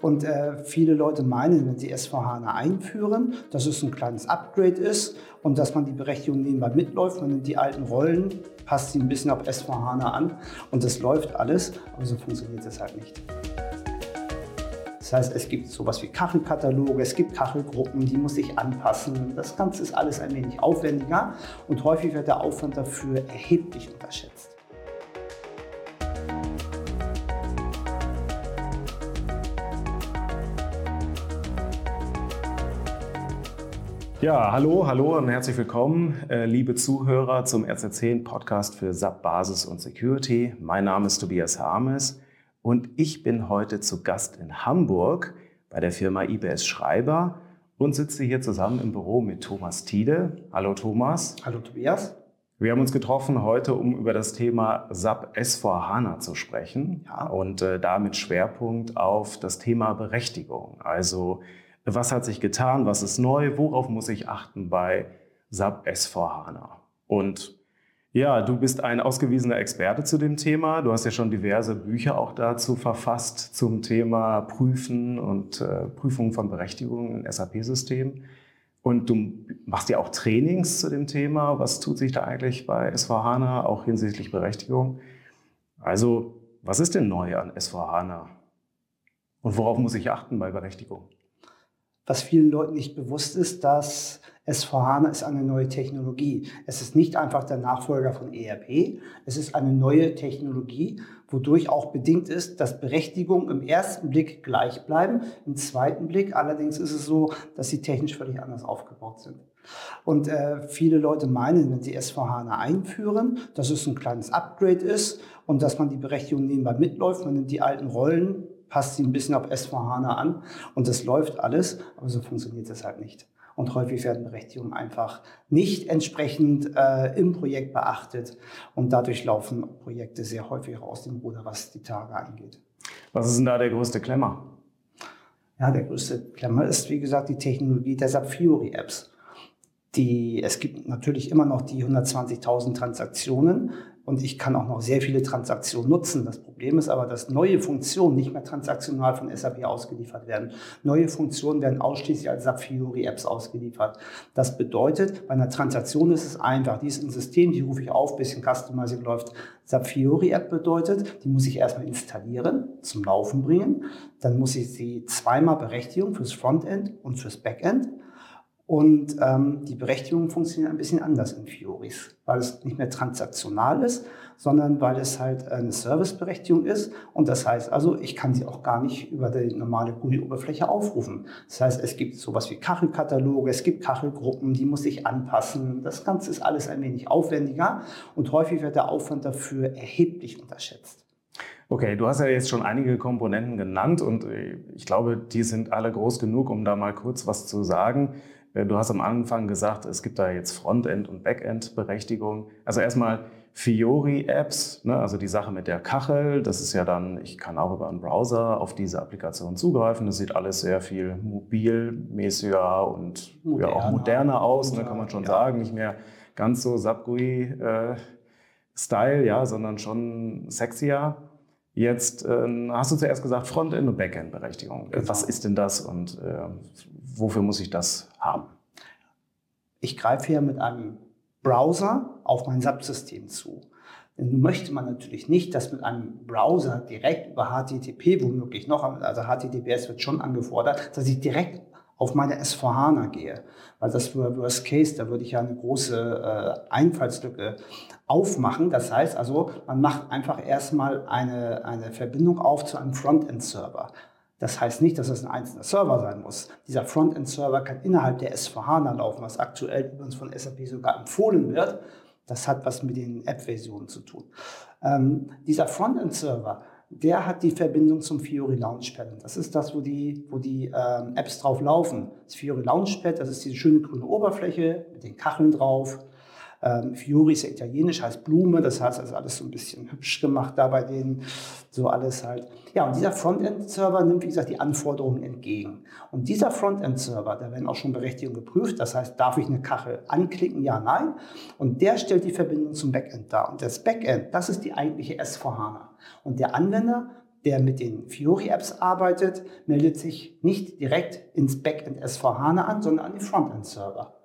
Und äh, viele Leute meinen, wenn sie S4HANA einführen, dass es ein kleines Upgrade ist und dass man die Berechtigung nebenbei mitläuft. Man nimmt die alten Rollen, passt sie ein bisschen auf S4HANA an und das läuft alles, aber so funktioniert es halt nicht. Das heißt, es gibt sowas wie Kachelkataloge, es gibt Kachelgruppen, die muss ich anpassen. Das Ganze ist alles ein wenig aufwendiger und häufig wird der Aufwand dafür erheblich unterschätzt. Ja, hallo, hallo und herzlich willkommen, äh, liebe Zuhörer zum RZ10 Podcast für SAP Basis und Security. Mein Name ist Tobias Harmes und ich bin heute zu Gast in Hamburg bei der Firma IBS Schreiber und sitze hier zusammen im Büro mit Thomas Tiede. Hallo Thomas. Hallo Tobias. Wir haben uns getroffen heute, um über das Thema SAP S4 HANA zu sprechen ja. und äh, damit Schwerpunkt auf das Thema Berechtigung. Also was hat sich getan, was ist neu, worauf muss ich achten bei SAP S4HANA. Und ja, du bist ein ausgewiesener Experte zu dem Thema. Du hast ja schon diverse Bücher auch dazu verfasst zum Thema Prüfen und äh, Prüfung von Berechtigungen in SAP-Systemen. Und du machst ja auch Trainings zu dem Thema. Was tut sich da eigentlich bei S4HANA, auch hinsichtlich Berechtigung? Also, was ist denn neu an S4HANA? Und worauf muss ich achten bei Berechtigung? Was vielen Leuten nicht bewusst ist, dass S4HANA ist eine neue Technologie. Es ist nicht einfach der Nachfolger von ERP. Es ist eine neue Technologie, wodurch auch bedingt ist, dass Berechtigungen im ersten Blick gleich bleiben. Im zweiten Blick allerdings ist es so, dass sie technisch völlig anders aufgebaut sind. Und äh, viele Leute meinen, wenn sie S4HANA einführen, dass es ein kleines Upgrade ist und dass man die Berechtigung nebenbei mitläuft. Man nimmt die alten Rollen, passt sie ein bisschen auf S4HANA an und das läuft alles, aber so funktioniert es halt nicht. Und häufig werden Berechtigungen einfach nicht entsprechend äh, im Projekt beachtet und dadurch laufen Projekte sehr häufig aus dem Ruder, was die Tage angeht. Was ist denn da der größte Klemmer? Ja, der größte Klemmer ist, wie gesagt, die Technologie der SAP Fiori Apps. Die, es gibt natürlich immer noch die 120.000 Transaktionen, und ich kann auch noch sehr viele Transaktionen nutzen. Das Problem ist aber, dass neue Funktionen nicht mehr transaktional von SAP ausgeliefert werden. Neue Funktionen werden ausschließlich als SAP Fiori Apps ausgeliefert. Das bedeutet, bei einer Transaktion ist es einfach. Die ist im System, die rufe ich auf, bisschen Customizing läuft. SAP Fiori App bedeutet, die muss ich erstmal installieren, zum Laufen bringen. Dann muss ich sie zweimal Berechtigung fürs Frontend und fürs Backend und ähm, die Berechtigungen funktionieren ein bisschen anders in Fioris, weil es nicht mehr transaktional ist, sondern weil es halt eine Serviceberechtigung ist. Und das heißt also, ich kann sie auch gar nicht über die normale GUI-Oberfläche aufrufen. Das heißt, es gibt sowas wie Kachelkataloge, es gibt Kachelgruppen, die muss ich anpassen. Das Ganze ist alles ein wenig aufwendiger und häufig wird der Aufwand dafür erheblich unterschätzt. Okay, du hast ja jetzt schon einige Komponenten genannt und äh, ich glaube, die sind alle groß genug, um da mal kurz was zu sagen. Äh, du hast am Anfang gesagt, es gibt da jetzt Frontend- und Backend-Berechtigung. Also erstmal Fiori-Apps, ne, also die Sache mit der Kachel, das ist ja dann, ich kann auch über einen Browser auf diese Applikation zugreifen. Das sieht alles sehr viel mobilmäßiger und moderner, ja, auch moderner aus, ne, kann man schon ja. sagen. Nicht mehr ganz so Subgui-Style, äh, ja, sondern schon sexier. Jetzt äh, hast du zuerst gesagt Frontend- und Backend-Berechtigung. Genau. Was ist denn das und äh, wofür muss ich das haben? Ich greife hier mit einem Browser auf mein SAP-System zu. Nun möchte man natürlich nicht, dass mit einem Browser direkt über HTTP womöglich noch, also HTTPS wird schon angefordert, dass ich direkt auf meine S4HANA gehe. Weil das für Worst Case, da würde ich ja eine große äh, Einfallslücke aufmachen. Das heißt also, man macht einfach erstmal eine, eine Verbindung auf zu einem Frontend-Server. Das heißt nicht, dass es ein einzelner Server sein muss. Dieser Frontend-Server kann innerhalb der S4HANA laufen, was aktuell übrigens von SAP sogar empfohlen wird. Das hat was mit den App-Versionen zu tun. Ähm, dieser Frontend-Server der hat die Verbindung zum Fiori Launchpad. das ist das, wo die, wo die ähm, Apps drauf laufen. Das Fiori Launchpad, das ist diese schöne grüne Oberfläche mit den Kacheln drauf. Ähm, Fiori ist ja italienisch, heißt Blume, das heißt also alles so ein bisschen hübsch gemacht da bei denen, so alles halt. Ja, und dieser Frontend-Server nimmt, wie gesagt, die Anforderungen entgegen. Und dieser Frontend-Server, da werden auch schon Berechtigungen geprüft, das heißt, darf ich eine Kachel anklicken, ja, nein. Und der stellt die Verbindung zum Backend dar. Und das Backend, das ist die eigentliche S4HANA. Und der Anwender, der mit den Fiori-Apps arbeitet, meldet sich nicht direkt ins Backend S4HANA an, sondern an den Frontend-Server.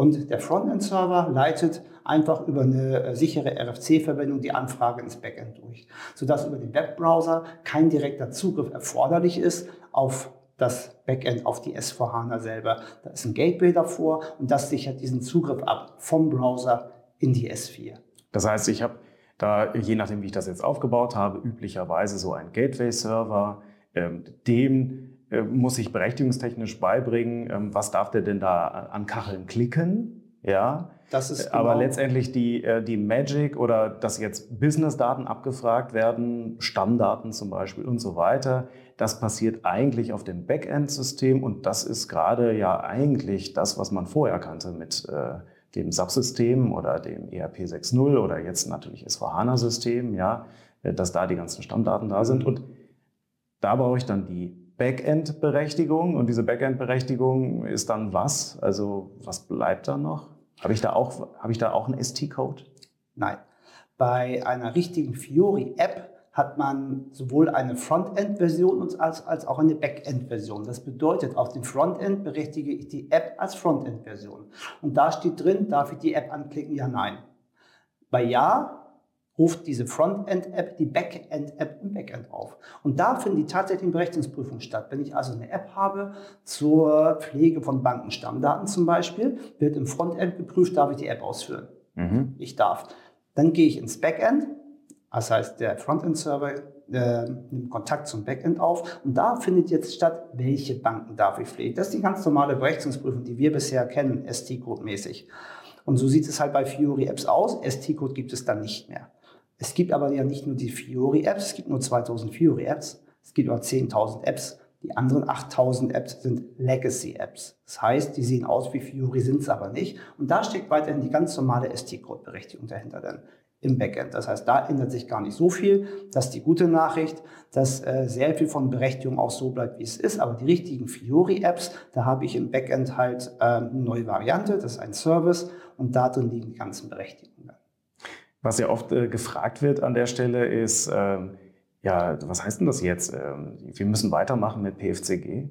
Und der Frontend-Server leitet einfach über eine äh, sichere RFC-Verbindung die Anfrage ins Backend durch, sodass über den Webbrowser kein direkter Zugriff erforderlich ist auf das Backend, auf die S4HANA selber. Da ist ein Gateway davor und das sichert diesen Zugriff ab vom Browser in die S4. Das heißt, ich habe da, je nachdem, wie ich das jetzt aufgebaut habe, üblicherweise so einen Gateway-Server, ähm, dem muss ich berechtigungstechnisch beibringen, ähm, was darf der denn da an Kacheln klicken, ja. Das ist genau Aber letztendlich die, äh, die Magic oder dass jetzt Business-Daten abgefragt werden, Stammdaten zum Beispiel und so weiter, das passiert eigentlich auf dem Backend-System und das ist gerade ja eigentlich das, was man vorher kannte mit äh, dem Subsystem oder dem ERP 6.0 oder jetzt natürlich S4HANA-System, ja, äh, dass da die ganzen Stammdaten da sind. Und da brauche ich dann die Backend-Berechtigung. Und diese Backend-Berechtigung ist dann was? Also was bleibt da noch? Habe ich da auch, habe ich da auch einen ST-Code? Nein. Bei einer richtigen Fiori-App hat man sowohl eine Frontend-Version als, als auch eine Backend-Version. Das bedeutet, auf dem Frontend berechtige ich die App als Frontend-Version. Und da steht drin, darf ich die App anklicken? Ja, nein. Bei Ja ruft diese Frontend-App die Backend-App im Backend auf. Und da finden die tatsächlichen Berechtigungsprüfungen statt. Wenn ich also eine App habe zur Pflege von Bankenstammdaten zum Beispiel, wird im Frontend geprüft, darf ich die App ausführen? Mhm. Ich darf. Dann gehe ich ins Backend, das heißt, der Frontend-Server äh, nimmt Kontakt zum Backend auf und da findet jetzt statt, welche Banken darf ich pflegen. Das ist die ganz normale Berechtigungsprüfung, die wir bisher kennen, ST-Code-mäßig. Und so sieht es halt bei Fiori Apps aus. ST-Code gibt es dann nicht mehr. Es gibt aber ja nicht nur die Fiori Apps, es gibt nur 2000 Fiori Apps, es gibt über 10.000 Apps. Die anderen 8000 Apps sind Legacy Apps. Das heißt, die sehen aus wie Fiori, sind es aber nicht. Und da steckt weiterhin die ganz normale ST-Code-Berechtigung dahinter dann im Backend. Das heißt, da ändert sich gar nicht so viel. Das ist die gute Nachricht, dass äh, sehr viel von Berechtigung auch so bleibt, wie es ist. Aber die richtigen Fiori-Apps, da habe ich im Backend halt äh, eine neue Variante, das ist ein Service und da drin liegen die ganzen Berechtigungen. Was ja oft äh, gefragt wird an der Stelle ist, ähm, ja, was heißt denn das jetzt? Ähm, wir müssen weitermachen mit PFCG?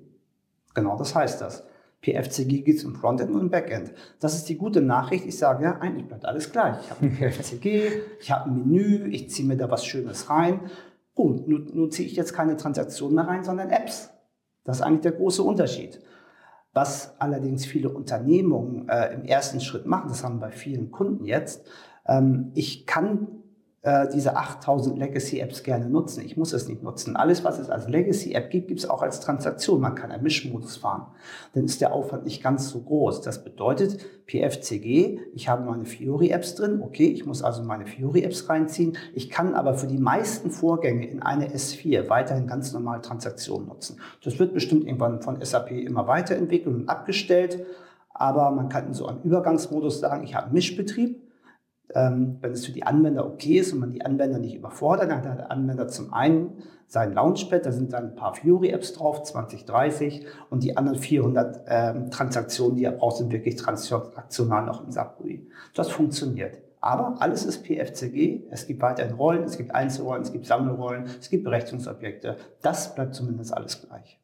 Genau, das heißt das. PFCG geht es im Frontend und im Backend. Das ist die gute Nachricht. Ich sage ja, eigentlich bleibt alles gleich. Ich habe ein PFCG, ich habe ein Menü, ich ziehe mir da was Schönes rein. Gut, nun, nun ziehe ich jetzt keine Transaktionen mehr rein, sondern Apps. Das ist eigentlich der große Unterschied. Was allerdings viele Unternehmungen äh, im ersten Schritt machen, das haben wir bei vielen Kunden jetzt, ähm, ich kann äh, diese 8000 Legacy-Apps gerne nutzen. Ich muss es nicht nutzen. Alles, was es als Legacy-App gibt, gibt es auch als Transaktion. Man kann einen Mischmodus fahren. Dann ist der Aufwand nicht ganz so groß. Das bedeutet, PFCG, ich habe meine Fiori-Apps drin. Okay, ich muss also meine Fiori-Apps reinziehen. Ich kann aber für die meisten Vorgänge in eine S4 weiterhin ganz normal Transaktionen nutzen. Das wird bestimmt irgendwann von SAP immer weiterentwickelt und abgestellt. Aber man kann in so einem Übergangsmodus sagen, ich habe einen Mischbetrieb wenn es für die Anwender okay ist und man die Anwender nicht überfordert, dann hat der Anwender zum einen sein Launchpad, da sind dann ein paar Fiori-Apps drauf, 20, 30 und die anderen 400 ähm, Transaktionen, die er braucht, sind wirklich transaktional noch im SAP GUI. Das funktioniert. Aber alles ist PFCG. Es gibt weiterhin Rollen, es gibt Einzelrollen, es gibt Sammelrollen, es gibt Berechnungsobjekte. Das bleibt zumindest alles gleich.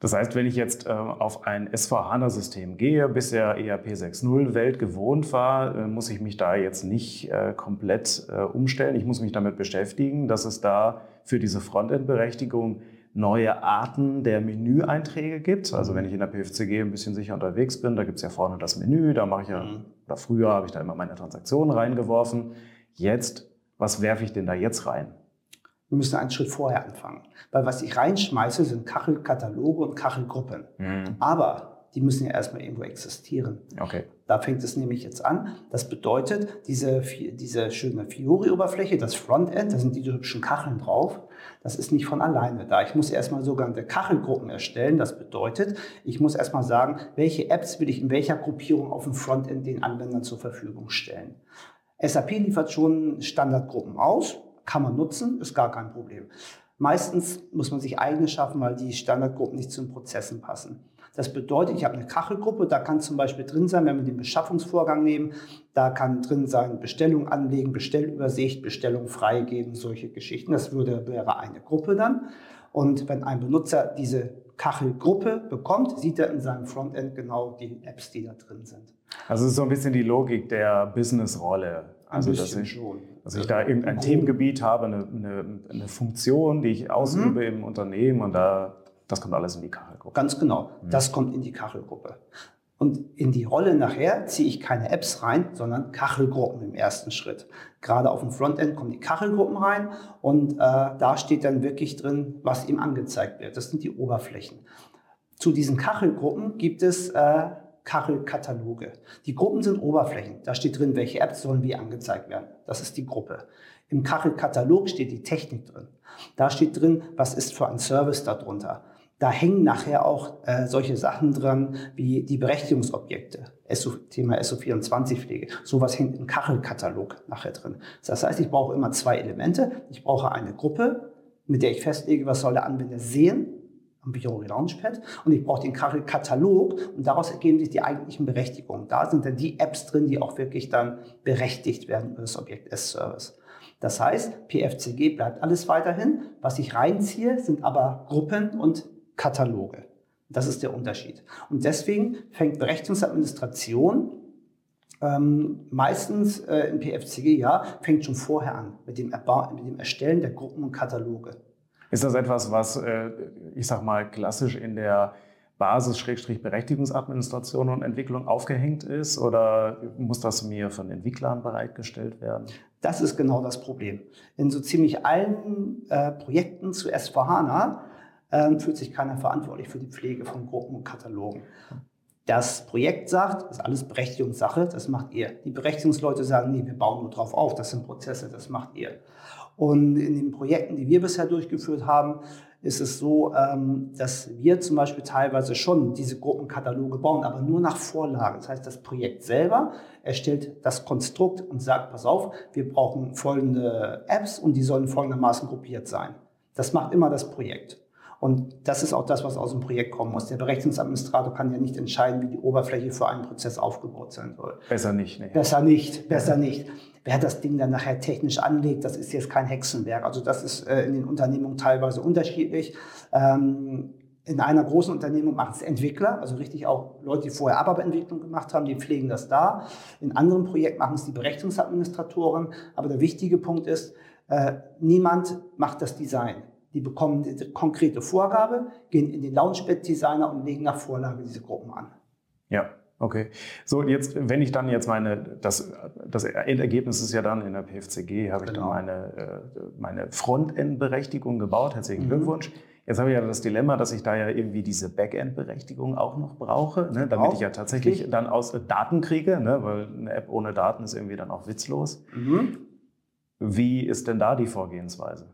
Das heißt, wenn ich jetzt äh, auf ein S4HANA-System gehe, bisher ERP 6.0 Welt gewohnt war, äh, muss ich mich da jetzt nicht äh, komplett äh, umstellen. Ich muss mich damit beschäftigen, dass es da für diese Frontend-Berechtigung neue Arten der Menüeinträge gibt. Also wenn ich in der PFCG ein bisschen sicher unterwegs bin, da gibt es ja vorne das Menü, da mache ich ja, mhm. oder früher habe ich da immer meine Transaktionen reingeworfen. Jetzt, was werfe ich denn da jetzt rein? Wir müssen einen Schritt vorher anfangen. Weil was ich reinschmeiße, sind Kachelkataloge und Kachelgruppen. Mhm. Aber die müssen ja erstmal irgendwo existieren. Okay. Da fängt es nämlich jetzt an. Das bedeutet, diese, diese schöne Fiori-Oberfläche, das Frontend, da sind diese hübschen Kacheln drauf. Das ist nicht von alleine da. Ich muss erstmal sogenannte Kachelgruppen erstellen. Das bedeutet, ich muss erstmal sagen, welche Apps will ich in welcher Gruppierung auf dem Frontend den Anwendern zur Verfügung stellen. SAP liefert schon Standardgruppen aus kann man nutzen, ist gar kein Problem. Meistens muss man sich eigene schaffen, weil die Standardgruppen nicht zu den Prozessen passen. Das bedeutet, ich habe eine Kachelgruppe, da kann zum Beispiel drin sein, wenn wir den Beschaffungsvorgang nehmen, da kann drin sein Bestellung anlegen, Bestellübersicht, Bestellung freigeben, solche Geschichten. Das würde, wäre eine Gruppe dann. Und wenn ein Benutzer diese Kachelgruppe bekommt, sieht er in seinem Frontend genau die Apps, die da drin sind. Also es ist so ein bisschen die Logik der Businessrolle. Also, dass ich, schon. Dass ich da irgendein Themengebiet habe, eine, eine, eine, Funktion, die ich ausübe mhm. im Unternehmen und da, das kommt alles in die Kachelgruppe. Ganz genau, mhm. das kommt in die Kachelgruppe. Und in die Rolle nachher ziehe ich keine Apps rein, sondern Kachelgruppen im ersten Schritt. Gerade auf dem Frontend kommen die Kachelgruppen rein und äh, da steht dann wirklich drin, was ihm angezeigt wird. Das sind die Oberflächen. Zu diesen Kachelgruppen gibt es äh, Kachelkataloge. Die Gruppen sind Oberflächen. Da steht drin, welche Apps sollen wie angezeigt werden. Das ist die Gruppe. Im Kachelkatalog steht die Technik drin. Da steht drin, was ist für ein Service darunter. Da hängen nachher auch äh, solche Sachen dran wie die Berechtigungsobjekte, SO, Thema SO24-Pflege. Sowas hängt im Kachelkatalog nachher drin. Das heißt, ich brauche immer zwei Elemente. Ich brauche eine Gruppe, mit der ich festlege, was soll der Anwender sehen am Fiori Launchpad und ich brauche den Katalog und daraus ergeben sich die eigentlichen Berechtigungen. Da sind dann die Apps drin, die auch wirklich dann berechtigt werden über das Objekt S-Service. Das heißt, PFCG bleibt alles weiterhin. Was ich reinziehe, sind aber Gruppen und Kataloge. Das ist der Unterschied. Und deswegen fängt Berechtigungsadministration ähm, meistens äh, in PFCG ja, fängt schon vorher an mit dem, mit dem Erstellen der Gruppen und Kataloge. Ist das etwas, was, äh, ich sag mal, klassisch in der Basis-Berechtigungsadministration und Entwicklung aufgehängt ist oder muss das mir von Entwicklern bereitgestellt werden? Das ist genau das Problem. In so ziemlich allen äh, Projekten zu S4HANA äh, fühlt sich keiner verantwortlich für die Pflege von Gruppen und Katalogen. Das Projekt sagt, das ist alles Berechtigungssache, das macht ihr. Die Berechtigungsleute sagen, nee, wir bauen nur drauf auf, das sind Prozesse, das macht ihr. Und in den Projekten, die wir bisher durchgeführt haben, ist es so, ähm, dass wir zum Beispiel teilweise schon diese Gruppenkataloge bauen, aber nur nach Vorlage. Das heißt, das Projekt selber erstellt das Konstrukt und sagt, pass auf, wir brauchen folgende Apps und die sollen folgendermaßen gruppiert sein. Das macht immer das Projekt. Und das ist auch das, was aus dem Projekt kommen muss. Der Berechnungsadministrator kann ja nicht entscheiden, wie die Oberfläche für einen Prozess aufgebaut sein soll. Besser nicht. Ne? Besser nicht, besser nicht. Wer das Ding dann nachher technisch anlegt, das ist jetzt kein Hexenwerk. Also das ist äh, in den Unternehmungen teilweise unterschiedlich. Ähm, in einer großen Unternehmung machen es Entwickler, also richtig auch Leute, die vorher ABAP-Entwicklung gemacht haben, die pflegen das da. In anderen Projekten machen es die Berechnungsadministratoren. Aber der wichtige Punkt ist, äh, niemand macht das Design. Die bekommen eine konkrete Vorgabe, gehen in den Launchpad-Designer und legen nach Vorlage diese Gruppen an. Ja, okay. So, jetzt, wenn ich dann jetzt meine, das, das Endergebnis ist ja dann in der PFCG, habe ich genau. dann meine, äh, meine Frontend-Berechtigung gebaut. Herzlichen mhm. Glückwunsch. Jetzt habe ich ja das Dilemma, dass ich da ja irgendwie diese Backend-Berechtigung auch noch brauche, ne, damit ich ja tatsächlich okay. dann aus Daten kriege, ne, weil eine App ohne Daten ist irgendwie dann auch witzlos. Mhm. Wie ist denn da die Vorgehensweise?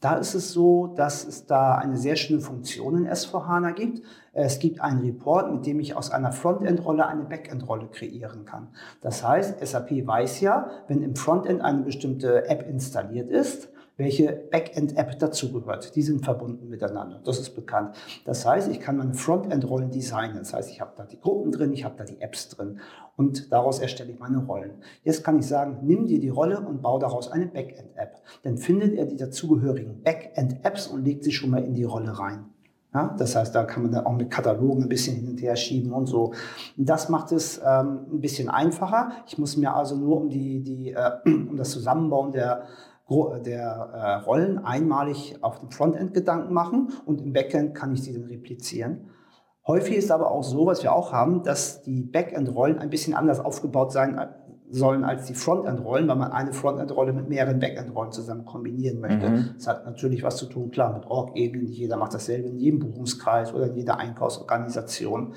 Da ist es so, dass es da eine sehr schöne Funktion in S4HANA gibt. Es gibt einen Report, mit dem ich aus einer Frontend-Rolle eine Backend-Rolle kreieren kann. Das heißt, SAP weiß ja, wenn im Frontend eine bestimmte App installiert ist, welche Backend-App dazugehört. Die sind verbunden miteinander. Das ist bekannt. Das heißt, ich kann meine Frontend-Rollen designen. Das heißt, ich habe da die Gruppen drin, ich habe da die Apps drin und daraus erstelle ich meine Rollen. Jetzt kann ich sagen, nimm dir die Rolle und baue daraus eine Backend-App. Dann findet er die dazugehörigen Backend-Apps und legt sie schon mal in die Rolle rein. Ja, das heißt, da kann man dann auch mit Katalogen ein bisschen hin und her schieben und so. Das macht es ähm, ein bisschen einfacher. Ich muss mir also nur um, die, die, äh, um das Zusammenbauen der der äh, Rollen einmalig auf dem Frontend Gedanken machen und im Backend kann ich sie dann replizieren. Häufig ist aber auch so, was wir auch haben, dass die Backend-Rollen ein bisschen anders aufgebaut sein äh, sollen als die Frontend-Rollen, weil man eine Frontend-Rolle mit mehreren Backend-Rollen zusammen kombinieren möchte. Mhm. Das hat natürlich was zu tun, klar, mit Org-Ebenen. Jeder macht dasselbe in jedem Buchungskreis oder in jeder Einkaufsorganisation.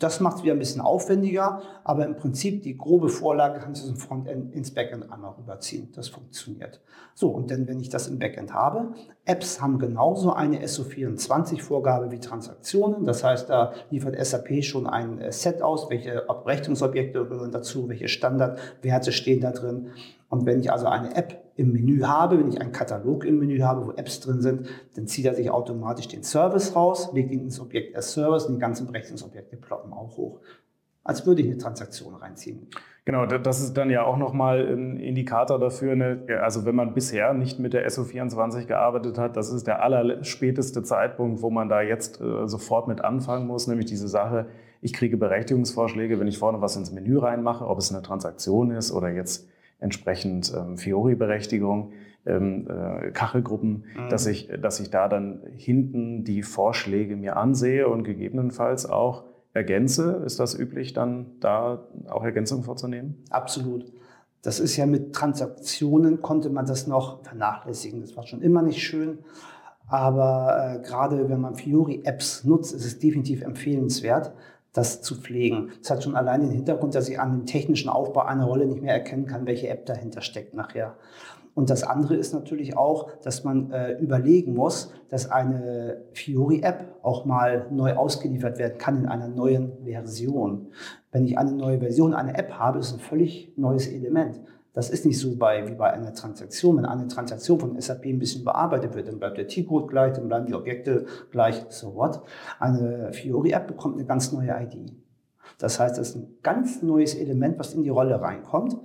Das macht es wieder ein bisschen aufwendiger, aber im Prinzip die grobe Vorlage kannst du im Frontend ins Backend einmal rüberziehen. Das funktioniert. So, und dann, wenn ich das im Backend habe, Apps haben genauso eine SO24-Vorgabe wie Transaktionen. Das heißt, da liefert SAP schon ein äh, Set aus, welche Abrechnungsobjekte gehören dazu, welche Standardwerte stehen da drin. Und wenn ich also eine App im Menü habe, wenn ich einen Katalog im Menü habe, wo Apps drin sind, dann zieht er sich automatisch den Service raus, legt ihn ins Objekt als Service und die ganzen Berechtigungsobjekte ploppen auch hoch. Als würde ich eine Transaktion reinziehen. Genau, das ist dann ja auch nochmal ein Indikator dafür. Eine, also wenn man bisher nicht mit der SO24 gearbeitet hat, das ist der allerspäteste Zeitpunkt, wo man da jetzt äh, sofort mit anfangen muss, nämlich diese Sache, ich kriege Berechtigungsvorschläge, wenn ich vorne was ins Menü reinmache, ob es eine Transaktion ist oder jetzt entsprechend ähm, Fiori-Berechtigung, ähm, äh, Kachelgruppen, mhm. dass, ich, dass ich da dann hinten die Vorschläge mir ansehe und gegebenenfalls auch ergänze. Ist das üblich, dann da auch Ergänzungen vorzunehmen? Absolut. Das ist ja mit Transaktionen konnte man das noch vernachlässigen. Das war schon immer nicht schön. Aber äh, gerade wenn man Fiori-Apps nutzt, ist es definitiv empfehlenswert, das zu pflegen. Das hat schon allein den Hintergrund, dass ich an dem technischen Aufbau einer Rolle nicht mehr erkennen kann, welche App dahinter steckt nachher. Und das andere ist natürlich auch, dass man äh, überlegen muss, dass eine Fiori-App auch mal neu ausgeliefert werden kann in einer neuen Version. Wenn ich eine neue Version einer App habe, ist ein völlig neues Element. Das ist nicht so bei, wie bei einer Transaktion. Wenn eine Transaktion von SAP ein bisschen bearbeitet wird, dann bleibt der T-Code gleich, dann bleiben die Objekte gleich, so what. Eine Fiori-App bekommt eine ganz neue ID. Das heißt, es ist ein ganz neues Element, was in die Rolle reinkommt.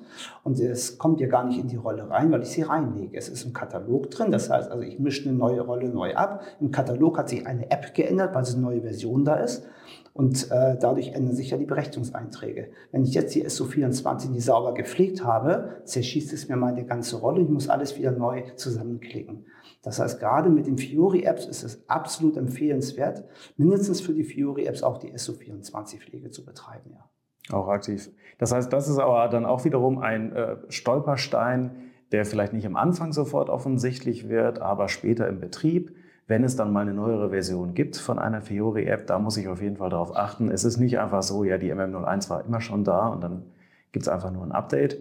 Und es kommt ja gar nicht in die Rolle rein, weil ich sie reinlege. Es ist im Katalog drin. Das heißt, also ich mische eine neue Rolle neu ab. Im Katalog hat sich eine App geändert, weil es eine neue Version da ist. Und äh, dadurch ändern sich ja die Berechtigungseinträge. Wenn ich jetzt die SO24 nicht sauber gepflegt habe, zerschießt es mir meine ganze Rolle. Ich muss alles wieder neu zusammenklicken. Das heißt, gerade mit den Fiori-Apps ist es absolut empfehlenswert, mindestens für die Fiori-Apps auch die SO24-Pflege zu betreiben. Ja. Auch aktiv. Das heißt, das ist aber dann auch wiederum ein äh, Stolperstein, der vielleicht nicht am Anfang sofort offensichtlich wird, aber später im Betrieb wenn es dann mal eine neuere Version gibt von einer Fiori-App, da muss ich auf jeden Fall darauf achten. Es ist nicht einfach so, ja, die MM01 war immer schon da und dann gibt es einfach nur ein Update,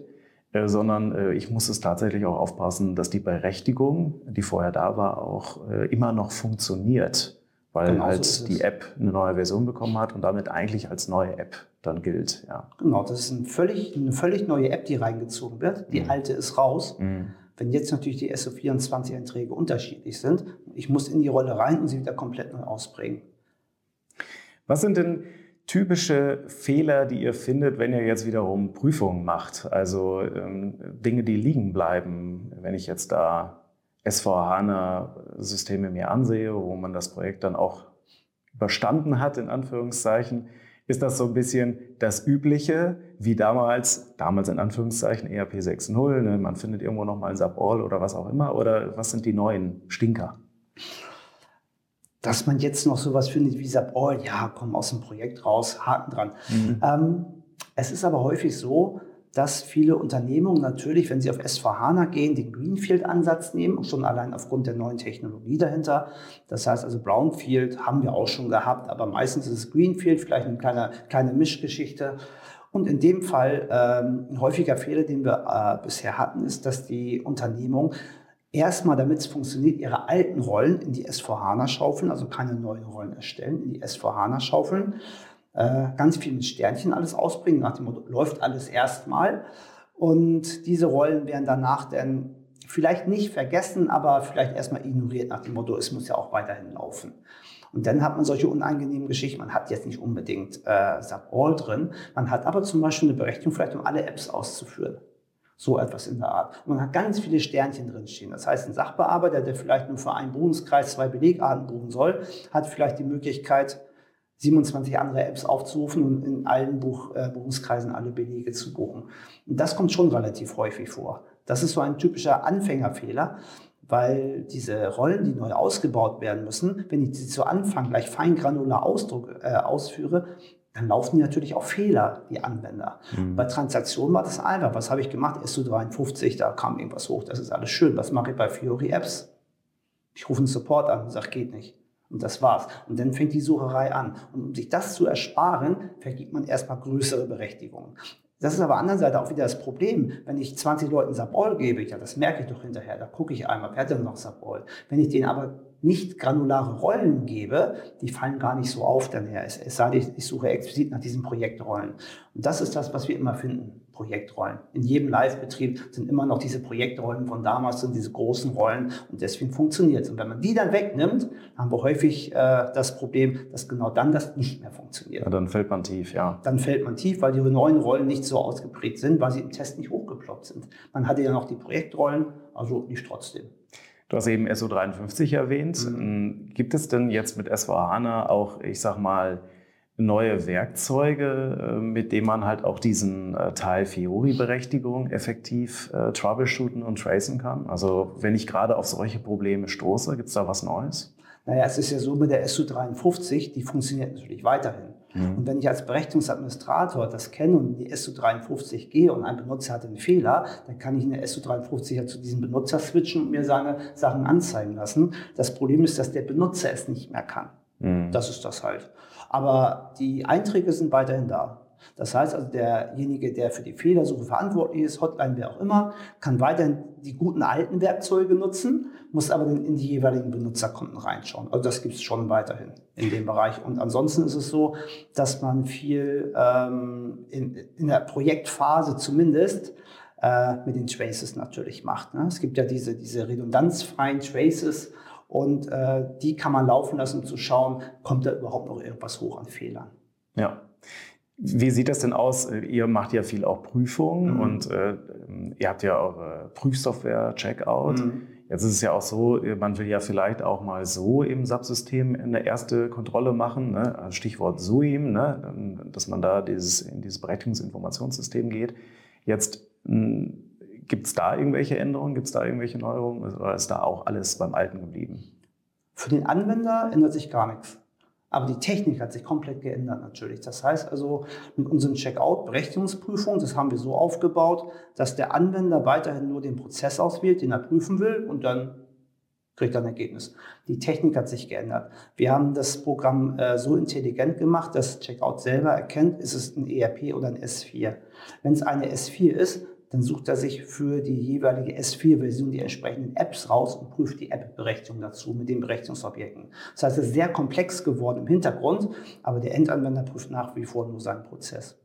äh, sondern äh, ich muss es tatsächlich auch aufpassen, dass die Berechtigung, die vorher da war, auch äh, immer noch funktioniert, weil genau halt so die App eine neue Version bekommen hat und damit eigentlich als neue App dann gilt. Ja. Genau, das ist ein völlig, eine völlig neue App, die reingezogen wird. Die mhm. alte ist raus. Mhm. Wenn jetzt natürlich die SO24-Einträge unterschiedlich sind, ich muss in die Rolle rein und sie wieder komplett neu ausprägen. Was sind denn typische Fehler, die ihr findet, wenn ihr jetzt wiederum Prüfungen macht? Also ähm, Dinge, die liegen bleiben, wenn ich jetzt da SVH-Systeme mir ansehe, wo man das Projekt dann auch überstanden hat, in Anführungszeichen ist das so ein bisschen das Übliche, wie damals, damals in Anführungszeichen ERP 6.0, ne? man findet irgendwo nochmal ein SAP All oder was auch immer, oder was sind die neuen Stinker? Dass man jetzt noch sowas findet wie SAP All, ja, komm aus dem Projekt raus, Haken dran. Mhm. Ähm, es ist aber häufig so, dass viele Unternehmungen natürlich, wenn sie auf S4HANA gehen, den Greenfield-Ansatz nehmen, schon allein aufgrund der neuen Technologie dahinter. Das heißt also Brownfield haben wir auch schon gehabt, aber meistens ist es Greenfield, vielleicht eine kleine, kleine Mischgeschichte. Und in dem Fall ähm, ein häufiger Fehler, den wir äh, bisher hatten, ist, dass die Unternehmung erstmal, damit es funktioniert, ihre alten Rollen in die S4HANA schaufeln, also keine neuen Rollen erstellen, in die S4HANA schaufeln äh, ganz viel mit Sternchen alles ausbringen, nach dem Motto, läuft alles erstmal. Und diese Rollen werden danach dann vielleicht nicht vergessen, aber vielleicht erstmal ignoriert nach dem Motto, es muss ja auch weiterhin laufen. Und dann hat man solche unangenehmen Geschichten. Man hat jetzt nicht unbedingt äh, SAP All drin, man hat aber zum Beispiel eine Berechtigung, vielleicht um alle Apps auszuführen. So etwas in der Art. Und man hat ganz viele Sternchen drinstehen. Das heißt, ein Sachbearbeiter, der vielleicht nur für einen Buchungskreis zwei Belegarten buchen soll, hat vielleicht die Möglichkeit, 27 andere Apps aufzurufen und in allen Buch, äh, Buchungskreisen alle Belege zu buchen. Und das kommt schon relativ häufig vor. Das ist so ein typischer Anfängerfehler, weil diese Rollen, die neu ausgebaut werden müssen, wenn ich sie zu Anfang gleich feingranular Ausdruck, äh, ausführe, dann laufen die natürlich auch Fehler, die Anwender. Mhm. Bei Transaktionen war das einfach. Was habe ich gemacht? SU53, da kam irgendwas hoch, das ist alles schön. Was mache ich bei Fiori Apps? Ich rufe einen Support an und sage, geht nicht. Und das war's. Und dann fängt die Sucherei an. Und um sich das zu ersparen, vergibt man erstmal größere Berechtigungen. Das ist aber andererseits auch wieder das Problem. Wenn ich 20 Leuten Sabol gebe, ja, das merke ich doch hinterher. Da gucke ich einmal, wer hat denn noch Sabol? Wenn ich denen aber nicht granulare Rollen gebe, die fallen gar nicht so auf dann her. Es, es sei denn, ich suche explizit nach diesen Projektrollen. Und das ist das, was wir immer finden. Projektrollen. In jedem Live-Betrieb sind immer noch diese Projektrollen von damals, sind diese großen Rollen und deswegen funktioniert es. Und wenn man die dann wegnimmt, haben wir häufig äh, das Problem, dass genau dann das nicht mehr funktioniert. Ja, dann fällt man tief, ja. Dann fällt man tief, weil die neuen Rollen nicht so ausgeprägt sind, weil sie im Test nicht hochgeploppt sind. Man hatte ja noch die Projektrollen, also nicht trotzdem. Du hast eben SO53 erwähnt. Mhm. Gibt es denn jetzt mit S4HANA auch, ich sag mal, neue Werkzeuge, äh, mit denen man halt auch diesen äh, Teil Fiori-Berechtigung effektiv äh, troubleshooten und tracen kann? Also wenn ich gerade auf solche Probleme stoße, gibt es da was Neues? Naja, es ist ja so mit der SU53, die funktioniert natürlich weiterhin. Mhm. Und wenn ich als Berechnungsadministrator das kenne und in die SU53 gehe und ein Benutzer hat einen Fehler, dann kann ich in der SU53 ja zu diesem Benutzer switchen und mir seine Sachen anzeigen lassen. Das Problem ist, dass der Benutzer es nicht mehr kann. Mhm. Das ist das halt. Aber die Einträge sind weiterhin da. Das heißt also, derjenige, der für die Fehlersuche verantwortlich ist, Hotline, wer auch immer, kann weiterhin die guten alten Werkzeuge nutzen, muss aber in die jeweiligen Benutzerkonten reinschauen. Also das gibt es schon weiterhin in dem Bereich. Und ansonsten ist es so, dass man viel ähm, in, in der Projektphase zumindest äh, mit den Traces natürlich macht. Ne? Es gibt ja diese, diese redundanzfreien Traces, und äh, die kann man laufen lassen, um zu schauen, kommt da überhaupt noch irgendwas hoch an Fehlern. Ja. Wie sieht das denn aus? Ihr macht ja viel auch Prüfungen mhm. und äh, ihr habt ja eure Prüfsoftware Checkout. Mhm. Jetzt ist es ja auch so, man will ja vielleicht auch mal so im Subsystem eine erste Kontrolle machen, ne? Also Stichwort SUIM, ne? dass man da dieses, in dieses Berechtigungsinformationssystem geht. Jetzt hm, Gibt es da irgendwelche Änderungen? Gibt es da irgendwelche Neuerungen? Oder ist da auch alles beim Alten geblieben? Für den Anwender ändert sich gar nichts. Aber die Technik hat sich komplett geändert natürlich. Das heißt also, mit unseren Checkout-Berechtigungsprüfungen, das haben wir so aufgebaut, dass der Anwender weiterhin nur den Prozess auswählt, den er prüfen will und dann kriegt er ein Ergebnis. Die Technik hat sich geändert. Wir haben das Programm äh, so intelligent gemacht, dass Checkout selber erkennt, ist es ein ERP oder ein S4. Wenn es eine S4 ist, dann sucht er sich für die jeweilige S4-Version die entsprechenden Apps raus und prüft die App-Berechtigung dazu mit den Berechtigungsobjekten. Das heißt, es ist sehr komplex geworden im Hintergrund, aber der Endanwender prüft nach wie vor nur seinen Prozess.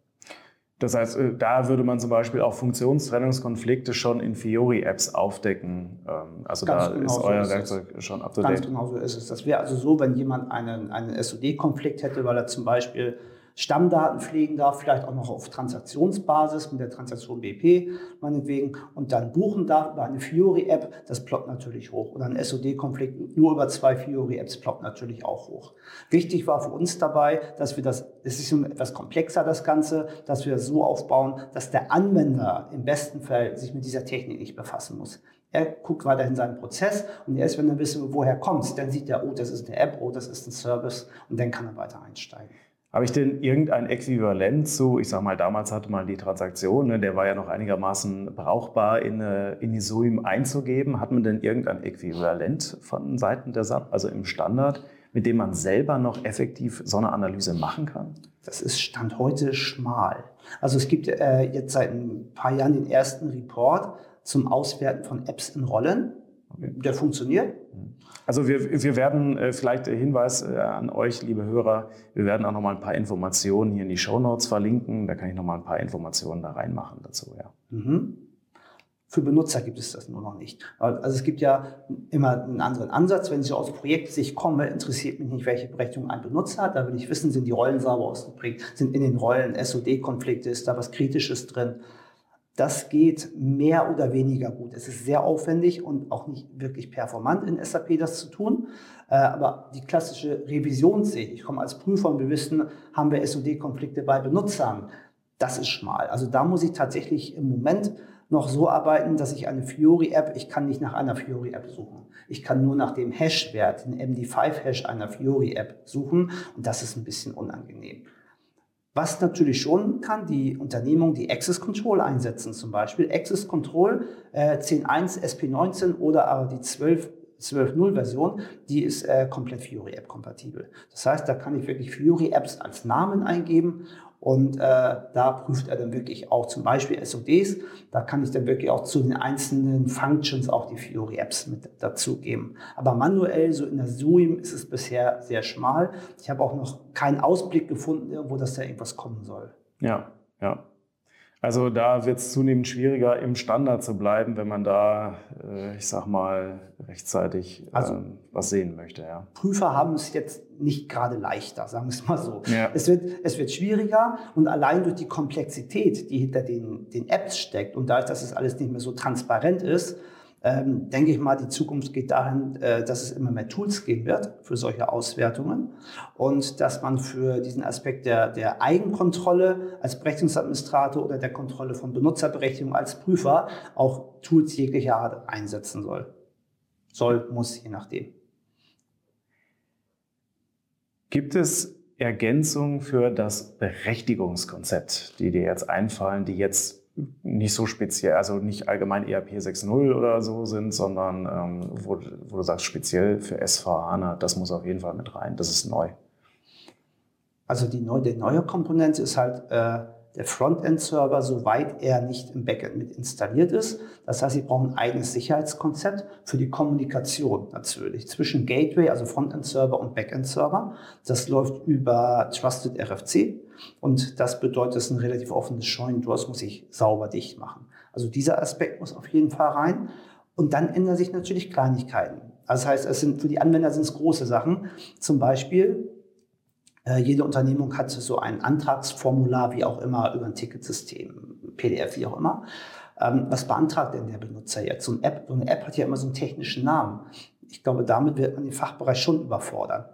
Das heißt, äh, da würde man zum Beispiel auch Funktionstrennungskonflikte schon in Fiori-Apps aufdecken. Ähm, also Ganz da genau ist so euer ist Werkzeug schon up to date. Ganz genau so ist es. Das wäre also so, wenn jemand einen, einen SOD-Konflikt hätte, weil er zum Beispiel Stammdaten pflegen darf, vielleicht auch noch auf Transaktionsbasis mit der Transaktion BP meinetwegen und dann buchen darf über eine Fiori-App, das ploppt natürlich hoch. Oder ein SOD-Konflikt nur über zwei Fiori-Apps ploppt natürlich auch hoch. Wichtig war für uns dabei, dass wir das, es ist etwas komplexer das Ganze, dass wir das so aufbauen, dass der Anwender im besten Fall sich mit dieser Technik nicht befassen muss. Er guckt weiterhin seinen Prozess und erst wenn er wissen, woher kommt, dann sieht er, oh, das ist eine App, oh, das ist ein Service und dann kann er weiter einsteigen. Habe ich denn irgendein Äquivalent zu, ich sage mal, damals hatte man die Transaktion, ne, der war ja noch einigermaßen brauchbar in, in die SUIM einzugeben. Hat man denn irgendein Äquivalent von Seiten der SAP, also im Standard, mit dem man selber noch effektiv so eine Analyse machen kann? Das ist Stand heute schmal. Also es gibt äh, jetzt seit ein paar Jahren den ersten Report zum Auswerten von Apps in Rollen. Der funktioniert. Also wir, wir werden äh, vielleicht Hinweis äh, an euch, liebe Hörer, wir werden auch noch mal ein paar Informationen hier in die Show Notes verlinken. Da kann ich noch mal ein paar Informationen da reinmachen dazu. Ja. Mhm. Für Benutzer gibt es das nur noch nicht. Also es gibt ja immer einen anderen Ansatz. Wenn ich aus Projektsicht komme, interessiert mich nicht, welche Berechtigung ein Benutzer hat. Da will ich wissen, sind die Rollen sauber ausgeprägt, sind in den Rollen SOD-Konflikte, ist da was Kritisches drin. Das geht mehr oder weniger gut. Es ist sehr aufwendig und auch nicht wirklich performant in SAP das zu tun. Äh, aber die klassische Revisionssicht, ich komme als Prüfer und wir wissen, haben wir SOD-Konflikte bei Benutzern, das ist schmal. Also da muss ich tatsächlich im Moment noch so arbeiten, dass ich eine Fiori-App, ich kann nicht nach einer Fiori-App suchen. Ich kann nur nach dem Hash-Wert, den MD5-Hash einer Fiori-App suchen und das ist ein bisschen unangenehm. Was natürlich schon kann, die Unternehmung, die Access Control einsetzen, zum Beispiel Access Control äh, 10.1 SP19 oder aber die 12 12.0 Version, die ist äh, komplett Fiori App kompatibel. Das heißt, da kann ich wirklich Fiori Apps als Namen eingeben und äh, da prüft er dann wirklich auch zum Beispiel SODs. Da kann ich dann wirklich auch zu den einzelnen Functions auch die Fiori Apps mit dazugeben. Aber manuell, so in der SUIM, ist es bisher sehr schmal. Ich habe auch noch keinen Ausblick gefunden, wo das da irgendwas kommen soll. Ja, ja. Also da wird es zunehmend schwieriger, im Standard zu bleiben, wenn man da, äh, ich sag mal, rechtzeitig also, ähm, was sehen möchte. Ja. Prüfer haben es jetzt nicht gerade leichter, sagen wir es mal so. Ja. Es, wird, es wird schwieriger und allein durch die Komplexität, die hinter den, den Apps steckt und dadurch, dass es alles nicht mehr so transparent ist, ähm, denke ich mal, die Zukunft geht dahin, äh, dass es immer mehr Tools geben wird für solche Auswertungen und dass man für diesen Aspekt der, der Eigenkontrolle als Berechtigungsadministrator oder der Kontrolle von Benutzerberechtigung als Prüfer auch Tools jeglicher Art einsetzen soll. Soll, muss, je nachdem. Gibt es Ergänzungen für das Berechtigungskonzept, die dir jetzt einfallen, die jetzt nicht so speziell, also nicht allgemein ERP 6.0 oder so sind, sondern ähm, wo, wo, du sagst, speziell für SVHANA, das muss auf jeden Fall mit rein, das ist neu. Also die, neu, die neue Komponente ist halt äh, der Frontend-Server, soweit er nicht im Backend mit installiert ist. Das heißt, Sie brauchen ein eigenes Sicherheitskonzept für die Kommunikation natürlich zwischen Gateway, also Frontend-Server und Backend-Server. Das läuft über Trusted RFC und das bedeutet, es ist ein relativ offenes Scheunentor, das muss ich sauber dicht machen. Also dieser Aspekt muss auf jeden Fall rein. Und dann ändern sich natürlich Kleinigkeiten. Das heißt, es sind, für die Anwender sind es große Sachen. Zum Beispiel, äh, jede Unternehmung hat so ein Antragsformular, wie auch immer, über ein Ticketsystem, PDF, wie auch immer. Ähm, was beantragt denn der Benutzer jetzt? So, ein App, so eine App hat ja immer so einen technischen Namen. Ich glaube, damit wird man den Fachbereich schon überfordern.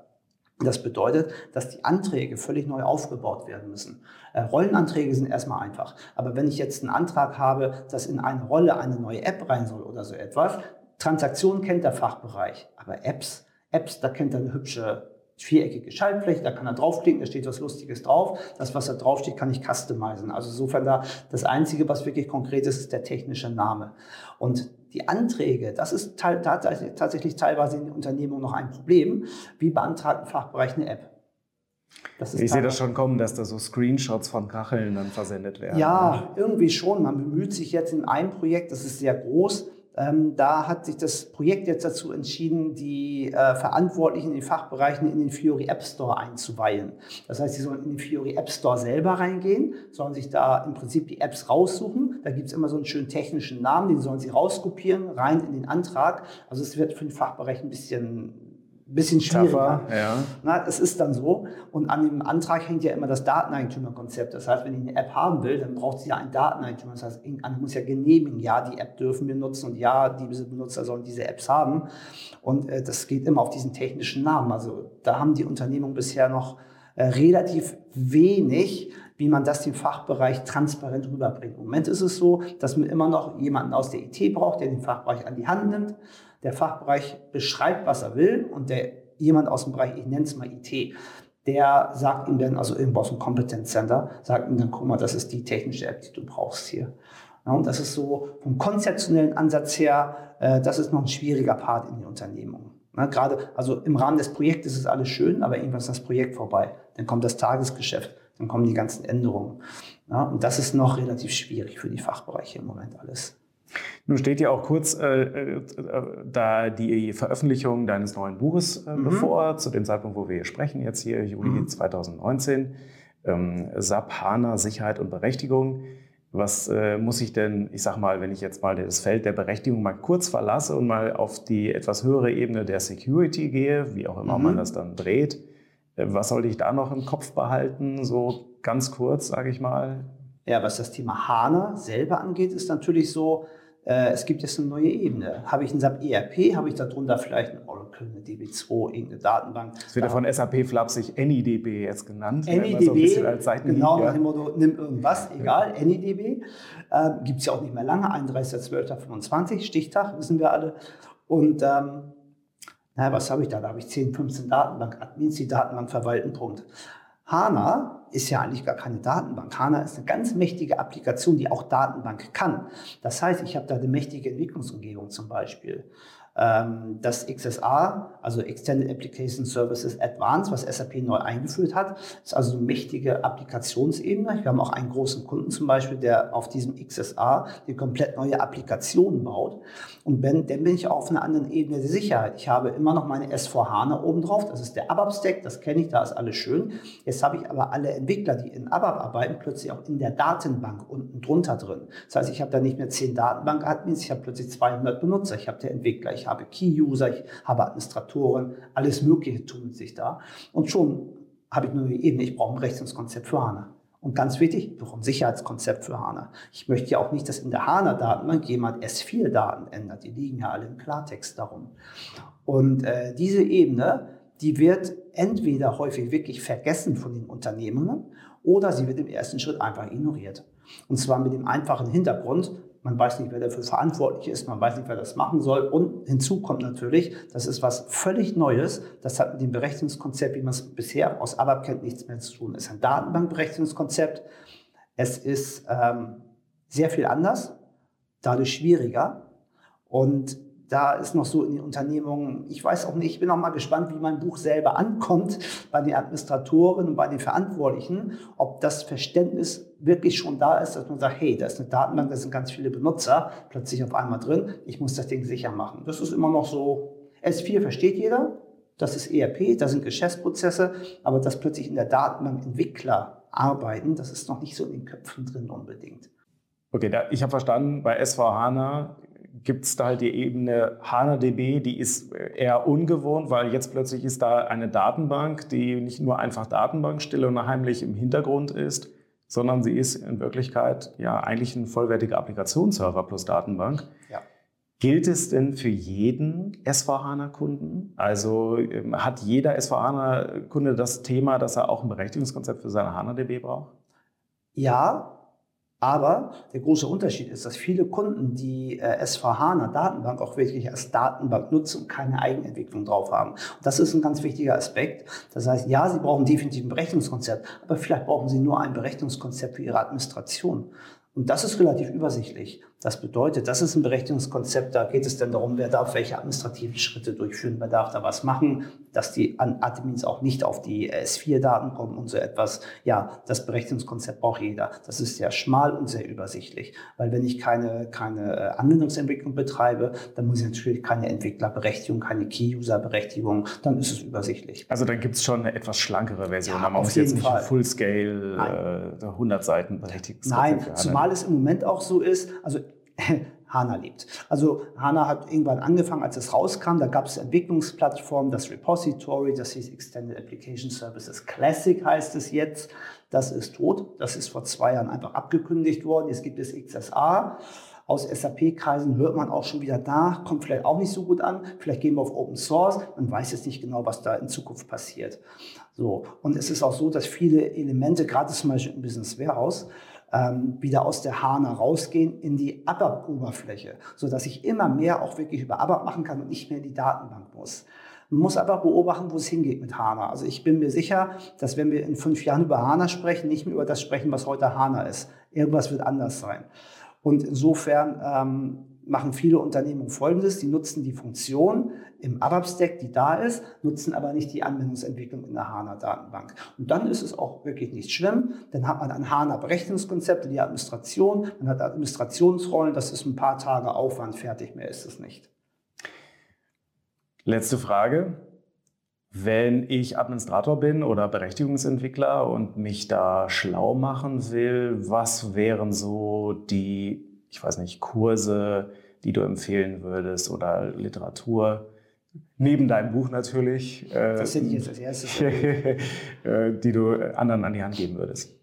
Das bedeutet, dass die Anträge völlig neu aufgebaut werden müssen. Äh, Rollenanträge sind erstmal einfach. Aber wenn ich jetzt einen Antrag habe, dass in eine Rolle eine neue App rein soll oder so etwas, Transaktionen kennt der Fachbereich. Aber Apps, Apps, da kennt er eine hübsche viereckige Schaltfläche, da kann er draufklicken, da steht was Lustiges drauf. Das, was da draufsteht, kann ich customizen. Also insofern da das Einzige, was wirklich konkret ist, ist der technische Name. Und die Anträge, das ist tatsächlich teilweise in den Unternehmungen noch ein Problem. Wie beantragt ein Fachbereich eine App? ich sehe das schon kommen, dass da so Screenshots von Kacheln dann versendet werden. Ja, irgendwie schon. Man bemüht sich jetzt in einem Projekt, das ist sehr groß, ähm, da hat sich das Projekt jetzt dazu entschieden, die äh, Verantwortlichen in den Fachbereichen in den Fiori App Store einzuweihen. Das heißt, sie sollen in den Fiori App Store selber reingehen, sollen sich da im Prinzip die Apps raussuchen. Da gibt es immer so einen schönen technischen Namen, den sollen sie rauskopieren, rein in den Antrag. Also es wird für den Fachbereich ein bisschen bisschen schwieriger. Ja. Na, es ist dann so. Und an dem Antrag hängt ja immer das Dateneigentümerkonzept. Das heißt, wenn ich eine App haben will, dann braucht sie ja einen Dateneigentümer. Das heißt, irgendeiner muss ja genehmigen, ja, die App dürfen wir nutzen und ja, diese Benutzer sollen diese Apps haben. Und äh, das geht immer auf diesen technischen Namen. Also da haben die Unternehmungen bisher noch äh, relativ wenig, wie man das dem Fachbereich transparent rüberbringt. Im Moment ist es so, dass man immer noch jemanden aus der IT braucht, der den Fachbereich an die Hand nimmt der Fachbereich beschreibt, was er will und der jemand aus dem Bereich, ich nenne es mal IT, der sagt ihm dann, also irgendwo aus dem Competence Center, sagt ihm dann, guck mal, das ist die technische App, die du brauchst hier. Ja, und das ist so vom konzeptionellen Ansatz her, äh, das ist noch ein schwieriger Part in den Unternehmungen. Na, gerade, also im Rahmen des Projektes ist alles schön, aber irgendwann ist das Projekt vorbei. Dann kommt das Tagesgeschäft, dann kommen die ganzen Änderungen. Ja, und das ist noch relativ schwierig für die Fachbereiche im Moment alles. Nun steht ja auch kurz äh, äh, da die Veröffentlichung deines neuen Buches äh, mhm. bevor, zu dem Zeitpunkt, wo wir hier sprechen, jetzt hier Juli mhm. 2019. Ähm, SAP HANA Sicherheit und Berechtigung. Was äh, muss ich denn, ich sag mal, wenn ich jetzt mal das Feld der Berechtigung mal kurz verlasse und mal auf die etwas höhere Ebene der Security gehe, wie auch immer mhm. man das dann dreht, äh, was sollte ich da noch im Kopf behalten, so ganz kurz, sage ich mal? Ja, was das Thema HANA selber angeht, ist natürlich so, äh, es gibt jetzt eine neue Ebene. Habe ich ein SAP ERP, habe ich darunter vielleicht ein Oracle, eine DB2, irgendeine Datenbank. Es wird ja von SAP flapsig AnyDB jetzt genannt. AnyDB, so genau nach dem Motto, nimm irgendwas, egal, AnyDB. Äh, gibt es ja auch nicht mehr lange, 31.12.25, Stichtag, wissen wir alle. Und ähm, naja, was habe ich da? Da habe ich 10, 15 Datenbank-Admins, die Datenbank verwalten, Punkt. HANA ist ja eigentlich gar keine Datenbank. HANA ist eine ganz mächtige Applikation, die auch Datenbank kann. Das heißt, ich habe da eine mächtige Entwicklungsumgebung zum Beispiel. Ähm, das XSA, also Extended Application Services Advanced, was SAP neu eingeführt hat, ist also eine mächtige Applikationsebene. Wir haben auch einen großen Kunden zum Beispiel, der auf diesem XSA die komplett neue Applikationen baut. Und wenn, dann bin ich auf einer anderen Ebene der Sicherheit. Ich habe immer noch meine S4HANA oben drauf. Das ist der ABAP-Stack, das kenne ich, da ist alles schön. Jetzt habe ich aber alle Entwickler, die in ABAP arbeiten, plötzlich auch in der Datenbank unten drunter drin. Das heißt, ich habe da nicht mehr zehn Datenbank-Admins, ich habe plötzlich 200 Benutzer. Ich habe der Entwickler, ich habe Key-User, ich habe Administratoren, alles Mögliche tun sich da. Und schon habe ich nur die Ebene, ich brauche ein Rechnungskonzept für HANA. Und ganz wichtig, ich brauche ein Sicherheitskonzept für HANA. Ich möchte ja auch nicht, dass in der HANA-Datenbank jemand S4-Daten ändert. Die liegen ja alle im Klartext darum. Und äh, diese Ebene, die wird entweder häufig wirklich vergessen von den Unternehmen oder sie wird im ersten Schritt einfach ignoriert. Und zwar mit dem einfachen Hintergrund, man weiß nicht, wer dafür verantwortlich ist, man weiß nicht, wer das machen soll. Und hinzu kommt natürlich, das ist was völlig Neues. Das hat mit dem Berechnungskonzept, wie man es bisher aus ABAP kennt, nichts mehr zu tun. Es ist ein Datenbankberechnungskonzept. Es ist ähm, sehr viel anders, dadurch schwieriger. Und da ist noch so in den Unternehmungen, ich weiß auch nicht, ich bin auch mal gespannt, wie mein Buch selber ankommt bei den Administratoren und bei den Verantwortlichen, ob das Verständnis wirklich schon da ist, dass man sagt, hey, da ist eine Datenbank, da sind ganz viele Benutzer plötzlich auf einmal drin, ich muss das Ding sicher machen. Das ist immer noch so, S4 versteht jeder, das ist ERP, da sind Geschäftsprozesse, aber dass plötzlich in der Datenbank Entwickler arbeiten, das ist noch nicht so in den Köpfen drin unbedingt. Okay, da, ich habe verstanden, bei SVHANA gibt es da halt die Ebene HANA-DB, die ist eher ungewohnt, weil jetzt plötzlich ist da eine Datenbank, die nicht nur einfach Datenbank still und heimlich im Hintergrund ist, sondern sie ist in Wirklichkeit ja eigentlich ein vollwertiger Applikationsserver plus Datenbank. Ja. Gilt es denn für jeden SVHANA-Kunden? Also ähm, hat jeder SVHANA-Kunde das Thema, dass er auch ein Berechtigungskonzept für seine HANA-DB braucht? Ja, aber der große Unterschied ist, dass viele Kunden die äh, SVHANA Datenbank auch wirklich als Datenbank nutzen und keine Eigenentwicklung drauf haben. Und das ist ein ganz wichtiger Aspekt. Das heißt, ja, Sie brauchen definitiv ein Berechnungskonzept, aber vielleicht brauchen Sie nur ein Berechnungskonzept für Ihre Administration. Und das ist relativ übersichtlich. Das bedeutet, das ist ein Berechtigungskonzept, da geht es dann darum, wer darf welche administrativen Schritte durchführen, wer darf da was machen, dass die Admins auch nicht auf die S4-Daten kommen und so etwas. Ja, das Berechtigungskonzept braucht jeder. Das ist sehr schmal und sehr übersichtlich, weil wenn ich keine, keine äh, Anwendungsentwicklung betreibe, dann muss ich natürlich keine Entwicklerberechtigung, keine Key-User-Berechtigung, dann ist es übersichtlich. Also dann gibt es schon eine etwas schlankere Version, ja, man muss jetzt nicht Fullscale äh, 100 Seiten Berechtigungskonzept Nein, zumal es im Moment auch so ist, also HANA lebt. Also HANA hat irgendwann angefangen, als es rauskam, da gab es Entwicklungsplattformen, das Repository, das hieß Extended Application Services Classic heißt es jetzt. Das ist tot. Das ist vor zwei Jahren einfach abgekündigt worden. Jetzt gibt es XSA. Aus SAP-Kreisen hört man auch schon wieder nach, kommt vielleicht auch nicht so gut an. Vielleicht gehen wir auf Open Source. Man weiß jetzt nicht genau, was da in Zukunft passiert. So. Und es ist auch so, dass viele Elemente, gerade zum Beispiel im Business Warehouse, ähm, wieder aus der HANA rausgehen in die ABAP-Oberfläche, sodass ich immer mehr auch wirklich über ABAP machen kann und nicht mehr in die Datenbank muss. Man muss einfach beobachten, wo es hingeht mit HANA. Also ich bin mir sicher, dass wenn wir in fünf Jahren über HANA sprechen, nicht mehr über das sprechen, was heute HANA ist. Irgendwas wird anders sein. Und insofern ähm, machen viele Unternehmen Folgendes. Die nutzen die Funktion im ABAP-Stack, die da ist, nutzen aber nicht die Anwendungsentwicklung in der HANA-Datenbank. Und dann ist es auch wirklich nicht schlimm. Dann hat man ein HANA-Berechnungskonzept, die Administration, man hat Administrationsrollen, das ist ein paar Tage Aufwand, fertig, mehr ist es nicht. Letzte Frage. Wenn ich Administrator bin oder Berechtigungsentwickler und mich da schlau machen will, was wären so die ich weiß nicht, Kurse, die du empfehlen würdest oder Literatur? Neben deinem Buch natürlich. Äh, das sind jetzt als erstes. Die du anderen an die Hand geben würdest.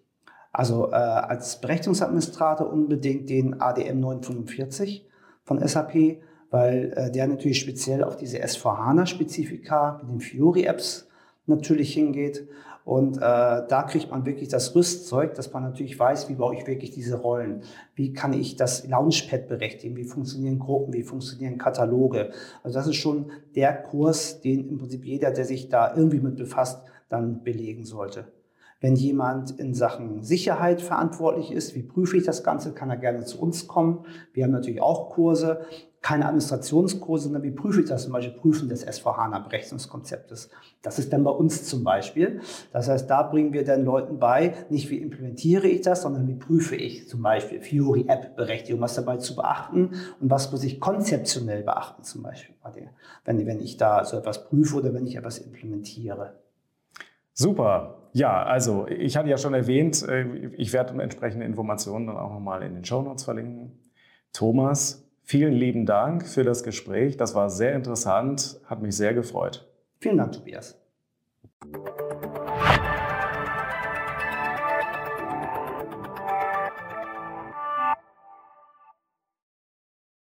Also äh, als Berechnungsadministrator unbedingt den ADM 945 von SAP, weil äh, der natürlich speziell auf diese S4HANA-Spezifika mit den Fiori-Apps natürlich hingeht. Und äh, da kriegt man wirklich das Rüstzeug, dass man natürlich weiß, wie baue ich wirklich diese Rollen. Wie kann ich das Launchpad berechtigen? Wie funktionieren Gruppen? Wie funktionieren Kataloge? Also das ist schon der Kurs, den im Prinzip jeder, der sich da irgendwie mit befasst, dann belegen sollte. Wenn jemand in Sachen Sicherheit verantwortlich ist, wie prüfe ich das Ganze, kann er gerne zu uns kommen. Wir haben natürlich auch Kurse. Keine Administrationskurse, sondern wie prüfe ich das zum Beispiel Prüfen des S4HANA-Berechnungskonzeptes. Das ist dann bei uns zum Beispiel. Das heißt, da bringen wir den Leuten bei, nicht wie implementiere ich das, sondern wie prüfe ich zum Beispiel Fiori App-Berechtigung, was dabei zu beachten und was muss ich konzeptionell beachten zum Beispiel, wenn, wenn ich da so etwas prüfe oder wenn ich etwas implementiere. Super. Ja, also ich hatte ja schon erwähnt, äh, ich werde entsprechende Informationen dann auch nochmal in den Show Notes verlinken. Thomas, vielen lieben Dank für das Gespräch. Das war sehr interessant, hat mich sehr gefreut. Vielen Dank, Tobias.